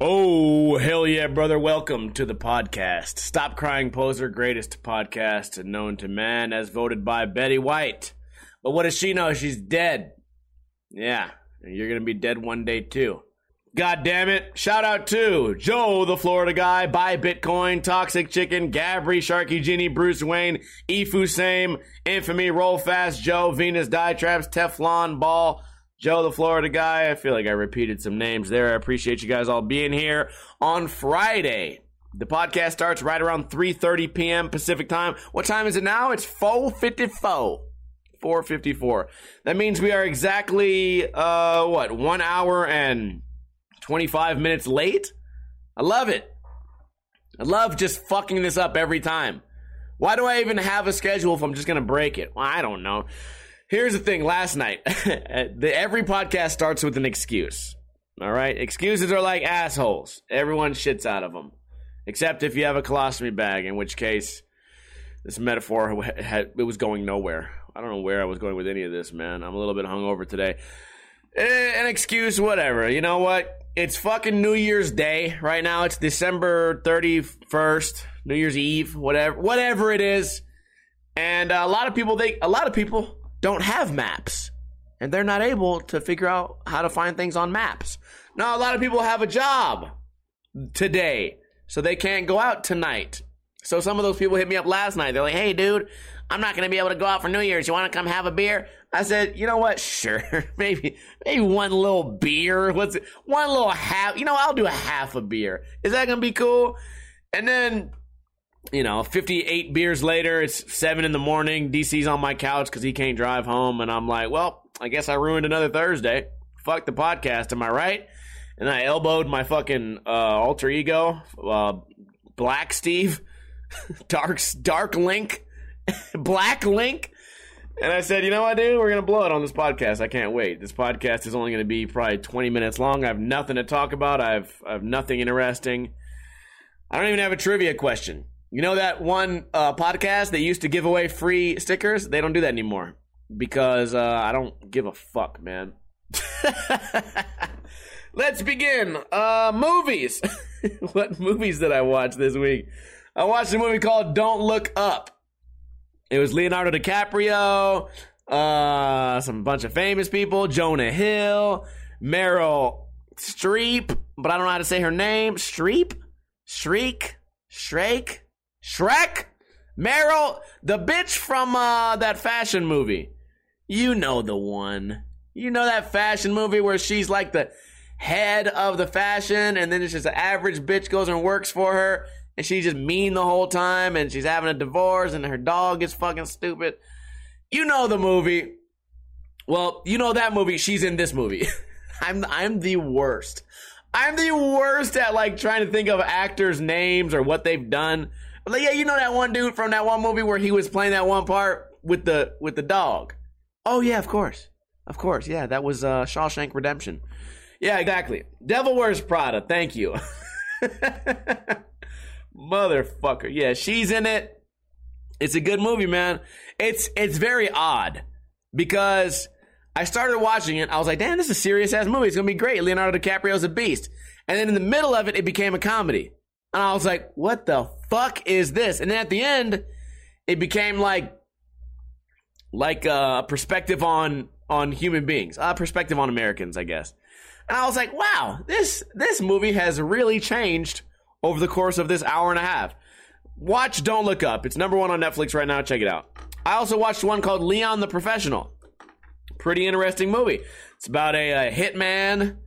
Oh, hell yeah, brother. Welcome to the podcast. Stop Crying Poser, greatest podcast known to man, as voted by Betty White. But what does she know? She's dead. Yeah, and you're to be dead one day too. God damn it. Shout out to Joe, the Florida guy, Buy Bitcoin, Toxic Chicken, Gabri, Sharky Genie, Bruce Wayne, Ifu Same, Infamy, Roll Fast, Joe, Venus, Die Traps, Teflon, Ball, Joe, the Florida guy. I feel like I repeated some names there. I appreciate you guys all being here on Friday. The podcast starts right around 3:30 p.m. Pacific time. What time is it now? It's 4:54. 4:54. That means we are exactly uh what? 1 hour and 25 minutes late? I love it. I love just fucking this up every time. Why do I even have a schedule if I'm just going to break it? Well, I don't know. Here's the thing last night, the, every podcast starts with an excuse. All right? Excuses are like assholes. Everyone shits out of them. Except if you have a colostomy bag, in which case, this metaphor, it was going nowhere. I don't know where I was going with any of this, man. I'm a little bit hungover today. Eh, an excuse, whatever. You know what? It's fucking New Year's Day right now. It's December 31st, New Year's Eve, whatever, whatever it is. And a lot of people, they, a lot of people don't have maps and they're not able to figure out how to find things on maps. Now, a lot of people have a job today, so they can't go out tonight. So some of those people hit me up last night. They're like, "Hey, dude, I'm not going to be able to go out for New Year's. You want to come have a beer?" I said, "You know what? Sure, maybe, maybe one little beer. What's it? One little half? You know, I'll do a half a beer. Is that going to be cool?" And then you know, 58 beers later, it's seven in the morning. DC's on my couch because he can't drive home. And I'm like, well, I guess I ruined another Thursday. Fuck the podcast. Am I right? And I elbowed my fucking uh, alter ego, uh, Black Steve, Dark, Dark Link, Black Link. And I said, you know what, dude? We're going to blow it on this podcast. I can't wait. This podcast is only going to be probably 20 minutes long. I have nothing to talk about. I have, I have nothing interesting. I don't even have a trivia question. You know that one uh, podcast that used to give away free stickers? They don't do that anymore because uh, I don't give a fuck, man. Let's begin. Uh, movies. what movies did I watch this week? I watched a movie called Don't Look Up. It was Leonardo DiCaprio, uh, some bunch of famous people, Jonah Hill, Meryl Streep, but I don't know how to say her name. Streep, Shriek, Shrake. Shrek? Meryl, the bitch from uh, that fashion movie. You know the one. You know that fashion movie where she's like the head of the fashion and then it's just an average bitch goes and works for her and she's just mean the whole time and she's having a divorce and her dog is fucking stupid. You know the movie. Well, you know that movie. She's in this movie. I'm I'm the worst. I'm the worst at like trying to think of actors' names or what they've done. Like, yeah, you know that one dude from that one movie where he was playing that one part with the with the dog. Oh yeah, of course, of course, yeah, that was uh, Shawshank Redemption. Yeah, exactly. Devil Wears Prada. Thank you, motherfucker. Yeah, she's in it. It's a good movie, man. It's it's very odd because I started watching it. I was like, damn, this is a serious ass movie. It's gonna be great. Leonardo DiCaprio's a beast. And then in the middle of it, it became a comedy. And I was like, what the fuck is this? And then at the end, it became like like a perspective on on human beings, a perspective on Americans, I guess. And I was like, wow, this this movie has really changed over the course of this hour and a half. Watch Don't Look Up. It's number one on Netflix right now. Check it out. I also watched one called Leon the Professional. Pretty interesting movie. It's about a, a hitman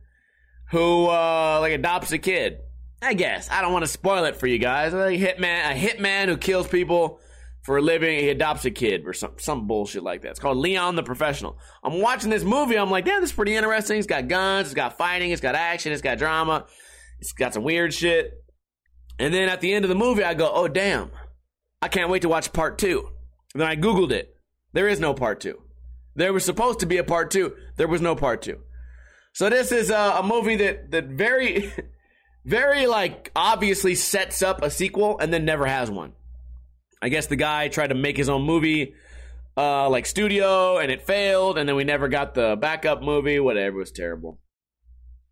who uh, like adopts a kid I guess I don't want to spoil it for you guys. A hitman, a hitman who kills people for a living. He adopts a kid or some some bullshit like that. It's called Leon the Professional. I'm watching this movie. I'm like, damn, this is pretty interesting. It's got guns. It's got fighting. It's got action. It's got drama. It's got some weird shit. And then at the end of the movie, I go, oh damn, I can't wait to watch part two. And then I googled it. There is no part two. There was supposed to be a part two. There was no part two. So this is a, a movie that that very, very like obviously sets up a sequel and then never has one. I guess the guy tried to make his own movie, uh, like studio, and it failed, and then we never got the backup movie. Whatever, it was terrible.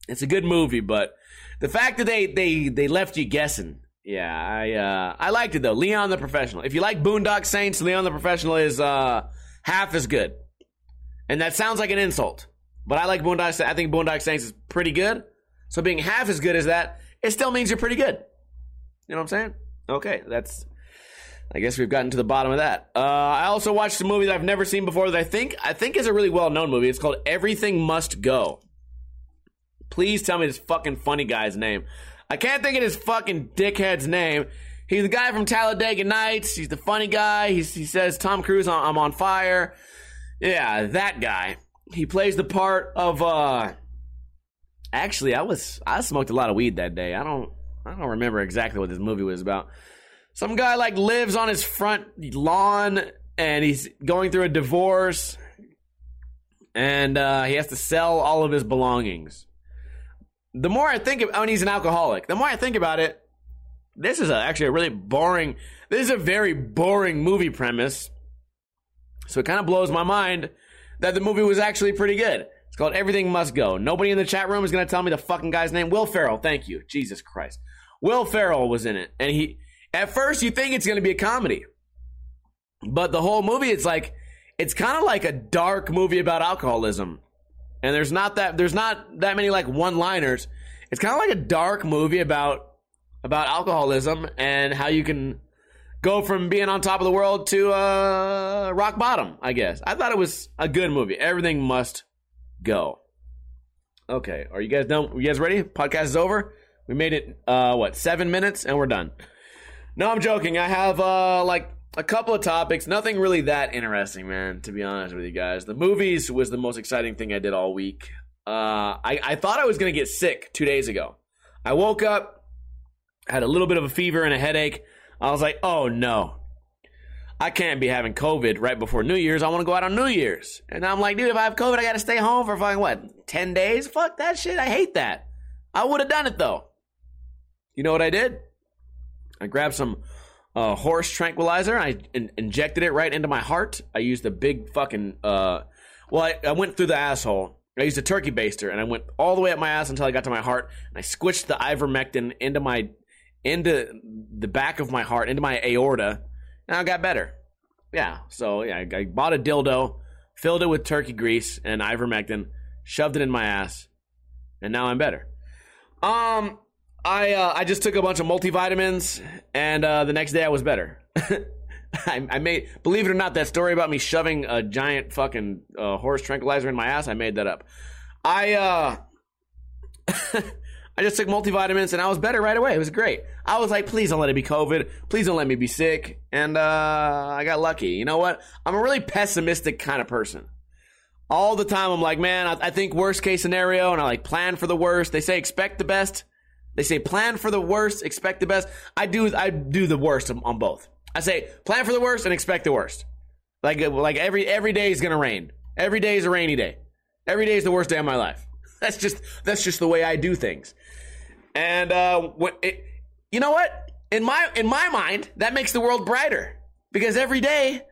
It's a good movie, but the fact that they they they left you guessing. Yeah, I uh, I liked it though. Leon the Professional. If you like Boondock Saints, Leon the Professional is uh, half as good. And that sounds like an insult, but I like Boondock. Saints. I think Boondock Saints is pretty good. So being half as good as that, it still means you're pretty good. You know what I'm saying? Okay, that's. I guess we've gotten to the bottom of that. Uh, I also watched a movie that I've never seen before that I think I think is a really well known movie. It's called Everything Must Go. Please tell me this fucking funny guy's name. I can't think of his fucking dickhead's name. He's the guy from Talladega Nights. He's the funny guy. He's, he says, Tom Cruise, I'm on fire. Yeah, that guy. He plays the part of, uh, actually, I was, I smoked a lot of weed that day. I don't, I don't remember exactly what this movie was about. Some guy, like, lives on his front lawn and he's going through a divorce and, uh, he has to sell all of his belongings the more I think of, oh, I mean, he's an alcoholic. The more I think about it, this is a, actually a really boring. This is a very boring movie premise. So it kind of blows my mind that the movie was actually pretty good. It's called Everything Must Go. Nobody in the chat room is going to tell me the fucking guy's name. Will Ferrell. Thank you. Jesus Christ. Will Ferrell was in it, and he. At first, you think it's going to be a comedy, but the whole movie, it's like it's kind of like a dark movie about alcoholism and there's not that there's not that many like one liners. It's kind of like a dark movie about about alcoholism and how you can go from being on top of the world to uh, rock bottom. I guess I thought it was a good movie. Everything must go. Okay, are you guys done? You guys ready? Podcast is over. We made it uh, what seven minutes and we're done. No, I'm joking. I have uh, like a couple of topics. Nothing really that interesting, man. To be honest with you guys, the movies was the most exciting thing I did all week. Uh, I I thought I was gonna get sick two days ago. I woke up, had a little bit of a fever and a headache. I was like, oh no. I can't be having COVID right before New Year's. I want to go out on New Year's. And I'm like, dude, if I have COVID, I got to stay home for fucking what, 10 days? Fuck that shit. I hate that. I would have done it though. You know what I did? I grabbed some uh, horse tranquilizer. I in- injected it right into my heart. I used a big fucking. Uh, well, I, I went through the asshole. I used a turkey baster, and I went all the way up my ass until I got to my heart. And I squished the ivermectin into my into the back of my heart, into my aorta, and I got better. Yeah. So yeah, I, I bought a dildo, filled it with turkey grease and ivermectin, shoved it in my ass, and now I'm better. Um, I uh, I just took a bunch of multivitamins, and uh, the next day I was better. I, I, made, believe it or not, that story about me shoving a giant fucking uh, horse tranquilizer in my ass. I made that up. I uh, I just took multivitamins and I was better right away. It was great. I was like, please don't let it be COVID. Please don't let me be sick. And uh, I got lucky. You know what? I'm a really pessimistic kind of person. All the time, I'm like, man, I, I think worst case scenario, and I like plan for the worst. They say expect the best they say plan for the worst, expect the best. I do I do the worst on both. I say plan for the worst and expect the worst. Like like every every day is gonna rain. Every day is a rainy day. Every day is the worst day of my life. That's just that's just the way I do things. And uh, what it, you know what? In my in my mind, that makes the world brighter because every day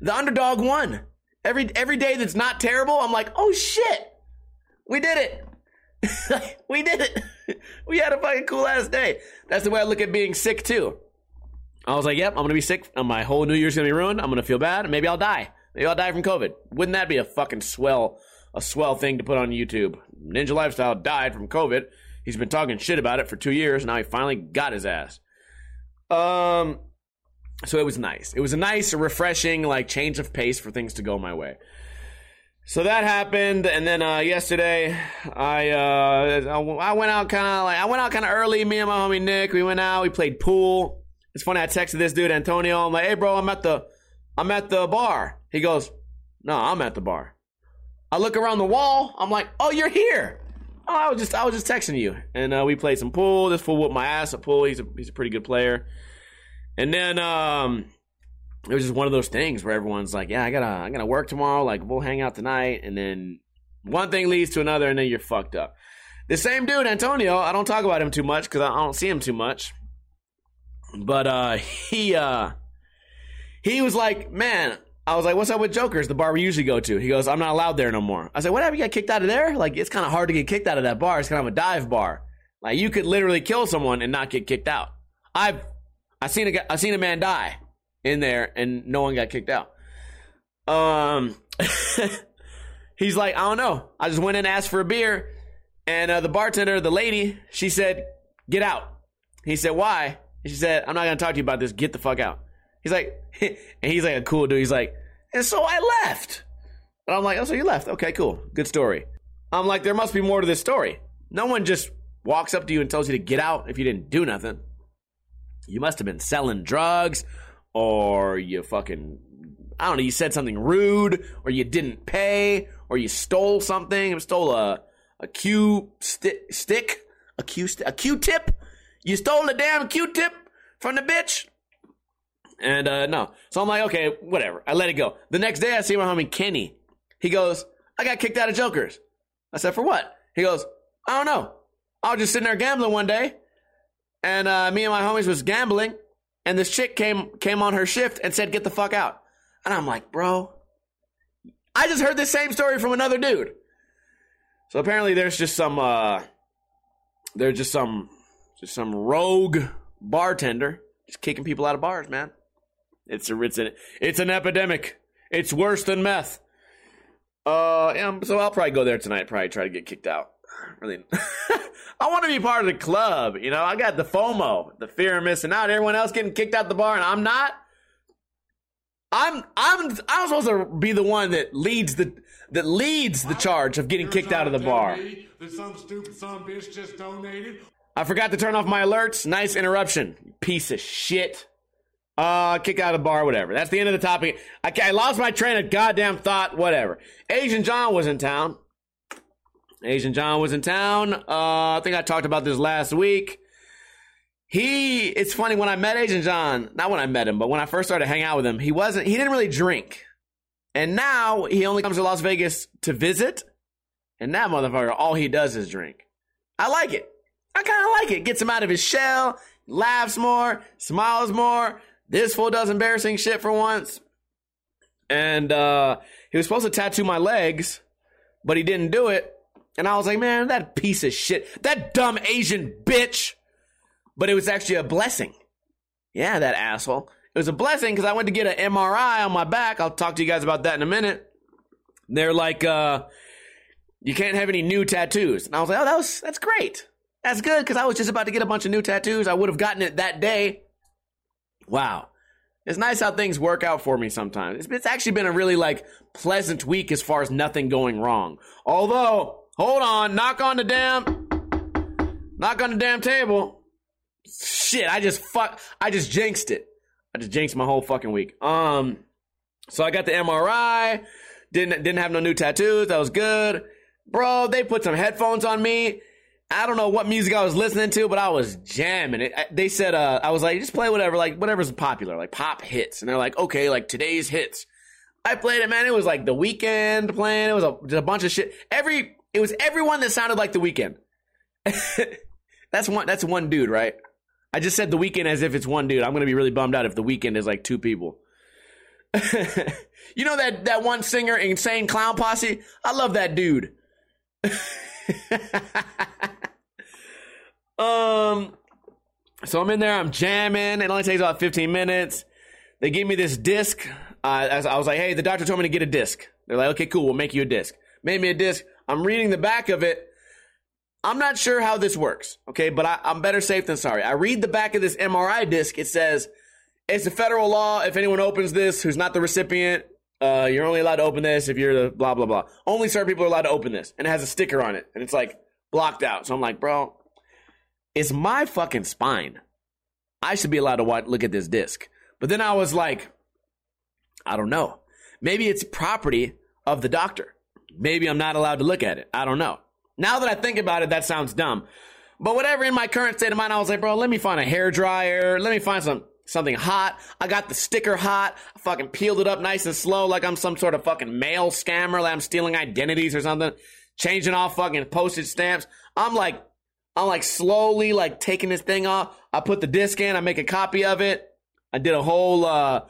the underdog won. Every every day that's not terrible, I'm like, oh shit, we did it. we did it. we had a fucking cool ass day. That's the way I look at being sick too. I was like, yep, I'm gonna be sick. My whole New Year's gonna be ruined. I'm gonna feel bad. Maybe I'll die. Maybe I'll die from COVID. Wouldn't that be a fucking swell, a swell thing to put on YouTube? Ninja Lifestyle died from COVID. He's been talking shit about it for two years. Now he finally got his ass. Um, so it was nice. It was a nice, refreshing, like change of pace for things to go my way. So that happened, and then uh, yesterday I uh, I went out kind of like I went out kind of early. Me and my homie Nick, we went out. We played pool. It's funny. I texted this dude Antonio. I'm like, "Hey, bro, I'm at the I'm at the bar." He goes, "No, I'm at the bar." I look around the wall. I'm like, "Oh, you're here." Oh, I was just I was just texting you, and uh, we played some pool. This fool whooped my ass at pool. He's a he's a pretty good player. And then um, it was just one of those things where everyone's like, "Yeah, I gotta, I gotta work tomorrow. Like, we'll hang out tonight." And then One thing leads to another, and then you're fucked up. The same dude, Antonio, I don't talk about him too much because I don't see him too much. But uh, he uh, he was like, man, I was like, what's up with Jokers, the bar we usually go to? He goes, I'm not allowed there no more. I said, what happened? You got kicked out of there? Like, it's kind of hard to get kicked out of that bar. It's kind of a dive bar. Like, you could literally kill someone and not get kicked out. I've I seen a I seen a man die in there and no one got kicked out. Um, he's like, I don't know. I just went in and asked for a beer, and uh, the bartender, the lady, she said, "Get out." He said, "Why?" She said, "I'm not gonna talk to you about this. Get the fuck out." He's like, and he's like a cool dude. He's like, and so I left. And I'm like, oh, so you left? Okay, cool, good story. I'm like, there must be more to this story. No one just walks up to you and tells you to get out if you didn't do nothing. You must have been selling drugs, or you fucking, I don't know, you said something rude, or you didn't pay, or you stole something, you stole a, a Q sti- stick, a Q, st- a Q tip. You stole a damn Q tip from the bitch. And uh, no. So I'm like, okay, whatever. I let it go. The next day I see my homie Kenny. He goes, I got kicked out of Jokers. I said, for what? He goes, I don't know. I was just sitting there gambling one day, and uh, me and my homies was gambling, and this chick came came on her shift and said, "Get the fuck out." And I'm like, bro, I just heard the same story from another dude. So apparently, there's just some uh, there's just some just some rogue bartender just kicking people out of bars, man. It's a it's an it's an epidemic. It's worse than meth. Uh, yeah, so I'll probably go there tonight. Probably try to get kicked out. Really, I want to be part of the club. You know, I got the FOMO, the fear of missing out. Everyone else getting kicked out the bar, and I'm not. I'm I'm I'm supposed to be the one that leads the that leads the charge of getting kicked out of the bar. Some stupid a bitch just donated. I forgot to turn off my alerts. Nice interruption. Piece of shit. Uh, kick out of the bar, whatever. That's the end of the topic. I, I lost my train of goddamn thought, whatever. Asian John was in town. Asian John was in town. Uh, I think I talked about this last week. He, it's funny, when I met Asian John, not when I met him, but when I first started hanging out with him, he wasn't, he didn't really drink. And now he only comes to Las Vegas to visit. And that motherfucker, all he does is drink. I like it. I kind of like it. Gets him out of his shell, laughs more, smiles more. This fool does embarrassing shit for once. And uh, he was supposed to tattoo my legs, but he didn't do it. And I was like, man, that piece of shit, that dumb Asian bitch. But it was actually a blessing. Yeah, that asshole. It was a blessing because I went to get an MRI on my back. I'll talk to you guys about that in a minute. They're like, uh, you can't have any new tattoos. And I was like, oh, that was, that's great. That's good because I was just about to get a bunch of new tattoos. I would have gotten it that day. Wow. It's nice how things work out for me sometimes. It's, it's actually been a really like pleasant week as far as nothing going wrong. Although, hold on, knock on the damn, knock on the damn table. Shit, I just fuck, I just jinxed it. I just jinxed my whole fucking week. Um, so I got the MRI. Didn't didn't have no new tattoos. That was good, bro. They put some headphones on me. I don't know what music I was listening to, but I was jamming it. They said, uh, I was like, just play whatever, like whatever's popular, like pop hits. And they're like, okay, like today's hits. I played it, man. It was like the Weeknd playing. It was a, just a bunch of shit. Every, it was everyone that sounded like the Weeknd. that's one, that's one dude, right? I just said the Weeknd as if it's one dude. I'm to be really bummed out if the Weeknd is like two people. you know that, that one singer, Insane Clown Posse? I love that dude. um, so I'm in there, I'm jamming. It only takes about 15 minutes. They give me this disc. Uh, I was like, hey, the doctor told me to get a disc. They're like, okay, cool, we'll make you a disc. Made me a disc. I'm reading the back of it. I'm not sure how this works, okay, but I, I'm better safe than sorry. I read the back of this MRI disc. It says, it's a federal law. If anyone opens this who's not the recipient, uh, you're only allowed to open this if you're the blah, blah, blah. Only certain people are allowed to open this. And it has a sticker on it. And it's like blocked out. So I'm like, bro, it's my fucking spine. I should be allowed to watch, look at this disc. But then I was like, I don't know. Maybe it's property of the doctor. Maybe I'm not allowed to look at it. I don't know. Now that I think about it, that sounds dumb. But whatever, in my current state of mind, I was like, bro, let me find a hair dryer. Let me find some something hot. I got the sticker hot. I fucking peeled it up nice and slow like I'm some sort of fucking mail scammer, like I'm stealing identities or something. Changing off fucking postage stamps. I'm like, I'm like slowly like taking this thing off. I put the disc in, I make a copy of it. I did a whole, uh,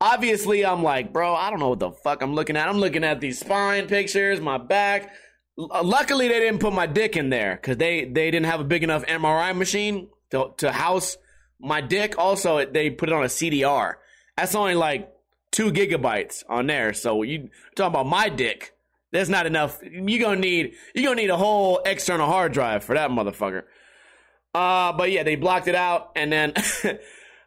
obviously I'm like, bro, I don't know what the fuck I'm looking at. I'm looking at these spine pictures, my back. L- luckily they didn't put my dick in there because they, they didn't have a big enough MRI machine to, to house my dick. Also, they put it on a CDR. That's only like two gigabytes on there. So you talking about my dick. That's not enough. You're gonna need you're gonna need a whole external hard drive for that motherfucker. Uh, but yeah, they blocked it out, and then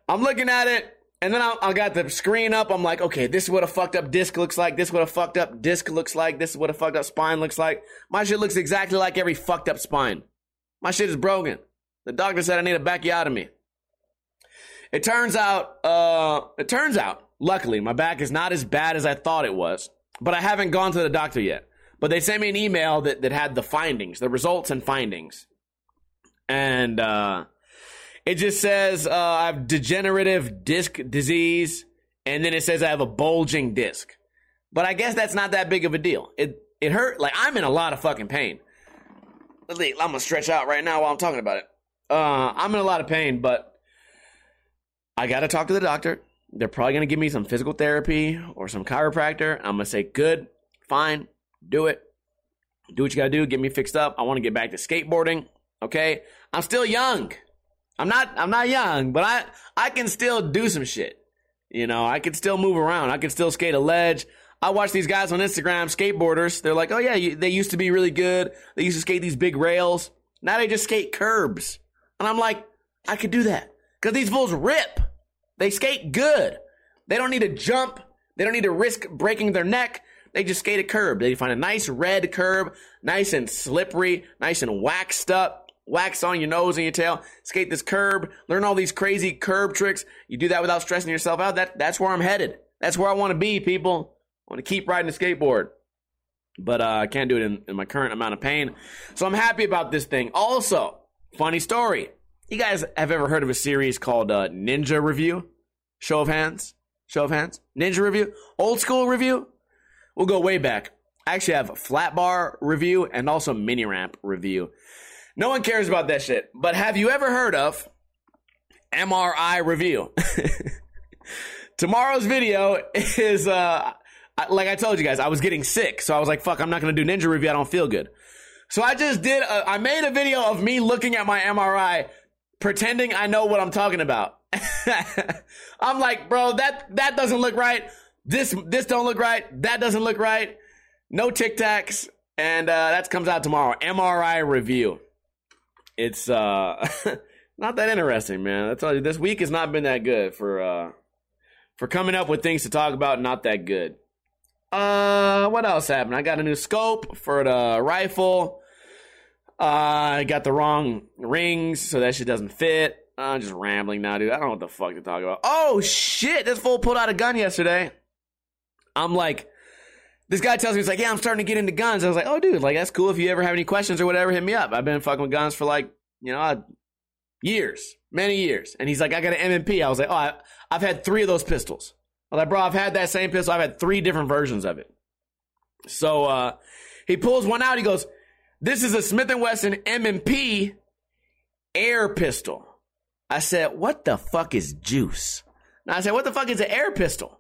I'm looking at it, and then I, I, got the screen up. I'm like, okay, this is what a fucked up disc looks like. This is what a fucked up disc looks like. This is what a fucked up spine looks like. My shit looks exactly like every fucked up spine. My shit is broken. The doctor said I need a backiotomy. It turns out, uh, it turns out, luckily, my back is not as bad as I thought it was, but I haven't gone to the doctor yet. But they sent me an email that, that had the findings, the results and findings. And, uh, it just says, uh, I have degenerative disc disease, and then it says I have a bulging disc. But I guess that's not that big of a deal. It, it hurt, like, I'm in a lot of fucking pain. I'm gonna stretch out right now while I'm talking about it. Uh, I'm in a lot of pain, but I got to talk to the doctor. They're probably to give me some physical therapy or some chiropractor. I'm to say, good, fine, do it. Do what you got to do. Get me fixed up. I want to get back to skateboarding. Okay. I'm still young. I'm not, I'm not young, but I, I can still do some shit. You know, I can still move around. I can still skate a ledge. I watch these guys on Instagram, skateboarders. They're like, oh yeah, they used to be really good. They used to skate these big rails. Now they just skate curbs. And I'm like, I could do that. Cause these fools rip. They skate good. They don't need to jump. They don't need to risk breaking their neck. They just skate a curb. They find a nice red curb, nice and slippery, nice and waxed up, wax on your nose and your tail. Skate this curb, learn all these crazy curb tricks. You do that without stressing yourself out. That, that's where I'm headed. That's where I want to be, people. I want to keep riding a skateboard. But uh, I can't do it in, in my current amount of pain. So I'm happy about this thing. Also, funny story. You guys have ever heard of a series called uh, Ninja Review? Show of hands. Show of hands. Ninja Review. Old school review. We'll go way back. I actually have flat bar review and also mini ramp review. No one cares about that shit. But have you ever heard of MRI review? Tomorrow's video is uh like I told you guys, I was getting sick, so I was like, "Fuck, I'm not gonna do ninja review. I don't feel good." So I just did. A, I made a video of me looking at my MRI, pretending I know what I'm talking about. I'm like, bro, that that doesn't look right. This this don't look right. That doesn't look right. No Tic Tacs, and uh, that comes out tomorrow. MRI review. It's uh not that interesting, man. I tell you, this week has not been that good for uh for coming up with things to talk about. Not that good. Uh, what else happened? I got a new scope for the rifle. Uh, I got the wrong rings, so that shit doesn't fit. I'm just rambling now, dude. I don't know what the fuck to talk about. Oh shit! This fool pulled out a gun yesterday. I'm like, this guy tells me he's like, yeah, I'm starting to get into guns. I was like, oh, dude, like that's cool. If you ever have any questions or whatever, hit me up. I've been fucking with guns for like, you know, years, many years. And he's like, I got an M&P. I was like, oh, I, I've had three of those pistols. I'm like, bro, I've had that same pistol. I've had three different versions of it. So uh, he pulls one out. He goes, "This is a Smith and Wesson M&P air pistol." I said, "What the fuck is juice?" Now I said, "What the fuck is an air pistol?"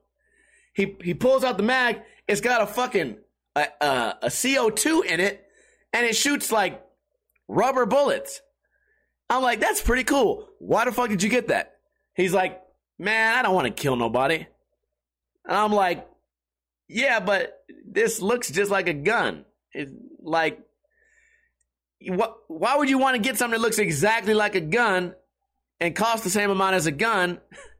He he pulls out the mag. It's got a fucking a, a, a CO2 in it, and it shoots like rubber bullets. I'm like, that's pretty cool. Why the fuck did you get that? He's like, man, I don't want to kill nobody. And I'm like, yeah, but this looks just like a gun. It's like? Why would you want to get something that looks exactly like a gun and cost the same amount as a gun,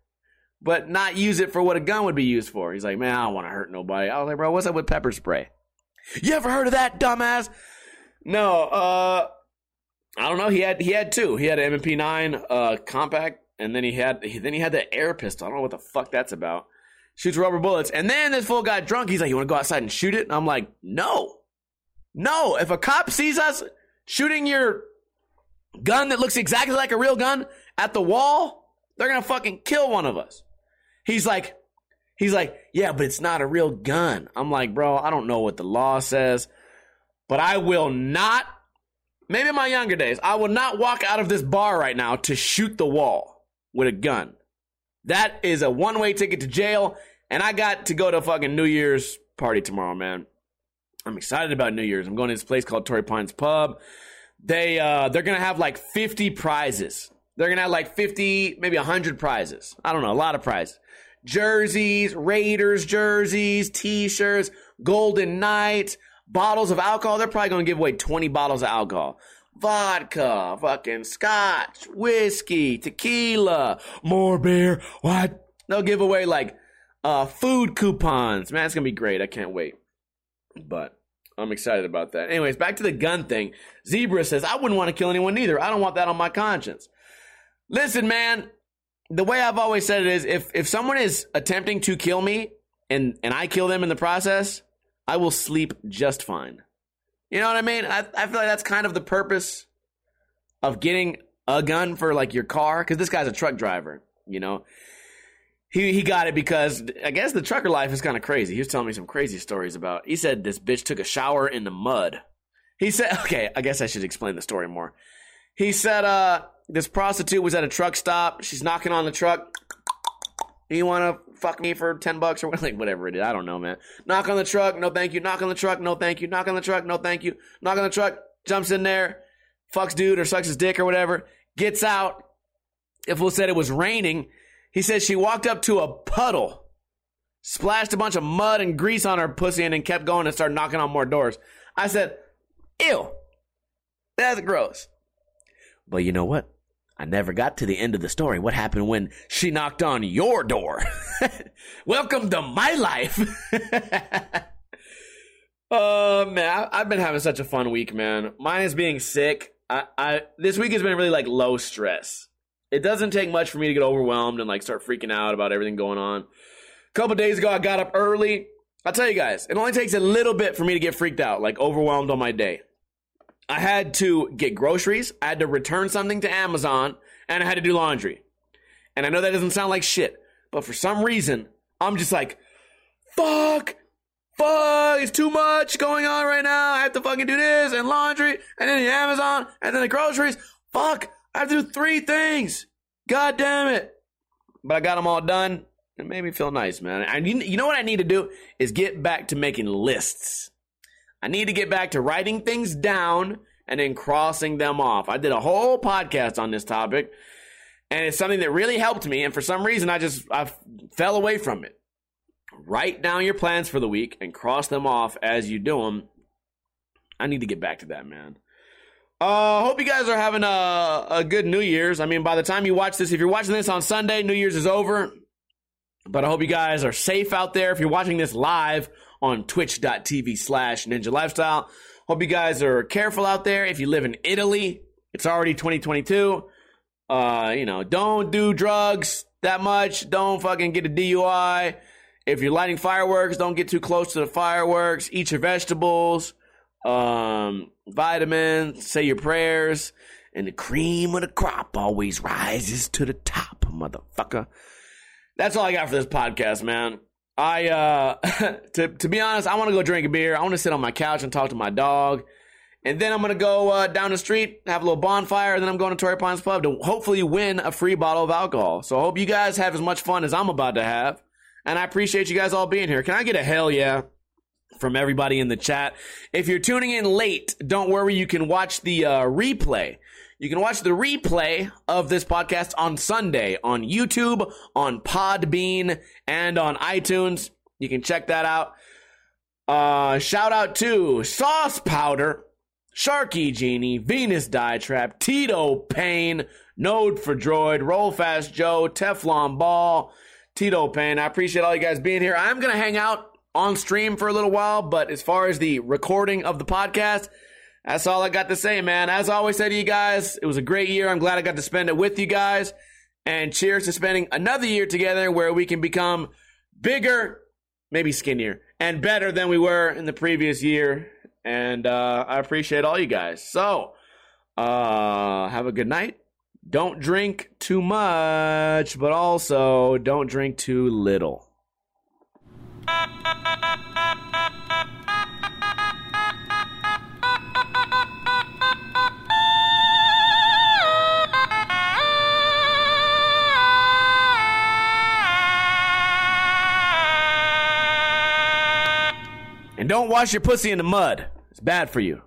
but not use it for what a gun would be used for? He's like, man, I don't want to hurt nobody. I was like, bro, what's up with pepper spray? You ever heard of that, dumbass? No, uh, I don't know. He had he had two. He had an MP nine uh compact, and then he had then he had the air pistol. I don't know what the fuck that's about shoots rubber bullets. And then this fool got drunk. He's like, You want to go outside and shoot it? And I'm like, No. No. If a cop sees us shooting your gun that looks exactly like a real gun at the wall, They're gonna fucking kill one of us. He's like, he's like, yeah, but it's not a real gun. I'm like, bro, I don't know what the law says, but I will not. Maybe in my younger days, I will not walk out of this bar right now to shoot the wall with a gun. That is a one way ticket to jail, and I got to go to a fucking New Year's party tomorrow, man. I'm excited about New Year's. I'm going to this place called Torrey Pines Pub. They uh, they're gonna have like 50 prizes. They're gonna have like 50, maybe 100 prizes. I don't know, a lot of prizes. Jerseys, Raiders jerseys, T-shirts, Golden Knights, bottles of alcohol. They're probably gonna give away 20 bottles of alcohol. Vodka, fucking scotch, whiskey, tequila, more beer. What? They'll give away like uh, food coupons. Man, it's gonna be great. I can't wait. But I'm excited about that. Anyways, back to the gun thing. Zebra says, I wouldn't want to kill anyone either. I don't want that on my conscience. Listen, man, the way I've always said it is if, if someone is attempting to kill me and, and I kill them in the process, I will sleep just fine. You know what I mean? I, I feel like that's kind of the purpose of getting a gun for like your car because this guy's a truck driver, you know? he he got it because I guess the trucker life is kind of crazy. He was telling me some crazy stories about. He said this bitch took a shower in the mud. He said, okay, I guess I should explain the story more. He said, uh, this prostitute was at a truck stop. She's knocking on the truck. You want to fuck me for ten bucks or like whatever it is? I don't know, man. Knock on the truck, no thank you. Knock on the truck, no thank you. Knock on the truck, no thank you. Knock on the truck, jumps in there, fucks dude or sucks his dick or whatever. Gets out. If we said it was raining he says she walked up to a puddle, splashed a bunch of mud and grease on her pussy, and then kept going and started knocking on more doors. I said, Ew, that's gross. But you know what? I never got to the end of the story. What happened when she knocked on your door? Welcome to my life. oh man, I, have been having such a fun week, man. Mine is being sick. I, I this week has been really like low stress it doesn't take much for me to get overwhelmed and like start freaking out about everything going on. A couple days ago, I got up early. I'll tell you guys, it only takes a little bit for me to get freaked out, like overwhelmed on my day. I had to get groceries, I had to return something to Amazon, and I had to do laundry. And I know that doesn't sound like shit, but for some reason, I'm just like, fuck, fuck, it's too much going on right now. I have to fucking do this and laundry, and then the Amazon, and then the groceries. Fuck, I have to do three things. God damn it. But I got them all done. It made me feel nice, man. Need, you know what I need to do is get back to making lists. I need to get back to writing things down and then crossing them off. I did a whole podcast on this topic, and it's something that really helped me. And for some reason, I just I fell away from it. Write down your plans for the week and cross them off as you do them. I need to get back to that, man. Uh, hope you guys are having a, a good New Year's. I mean, by the time you watch this, if you're watching this on Sunday, New Year's is over. But I hope you guys are safe out there. If you're watching this live on twitch.tv slash ninja lifestyle, hope you guys are careful out there. If you live in Italy, it's already 2022. Uh, you know, don't do drugs that much. Don't fucking get a DUI. If you're lighting fireworks, don't get too close to the fireworks. Eat your vegetables um, vitamins, say your prayers, and the cream of the crop always rises to the top, motherfucker. That's all I got for this podcast, man. I uh to to be honest, I want to go drink a beer. I want to sit on my couch and talk to my dog. And then I'm gonna go uh, down the street, have a little bonfire, and then I'm going to Torrey Pines Pub to hopefully win a free bottle of alcohol. So I hope you guys have as much fun as I'm about to have. And I appreciate you guys all being here. Can I get a hell yeah? from everybody in the chat. If you're tuning in late, don't worry, you can watch the uh, replay. You can watch the replay of this podcast on Sunday on YouTube, on Podbean, and on iTunes. You can check that out. Uh, shout out to Sauce Powder, Sharky Genie, Venus Die Trap, Tito Payne, Node for Droid, Roll Fast Joe, Teflon Ball, Tito Payne. I appreciate all you guys being here. I'm going to hang out on stream for a little while, but as far as the recording of the podcast, that's all I got to say, man. As I always say to you guys, it was a great year. I'm glad I got to spend it with you guys. And cheers to spending another year together where we can become bigger, maybe skinnier, and better than we were in the previous year. And uh, I appreciate all you guys. So, uh, have a good night. don't drink too much, but also don't drink too little. And don't wash your pussy in the mud. It's bad for you.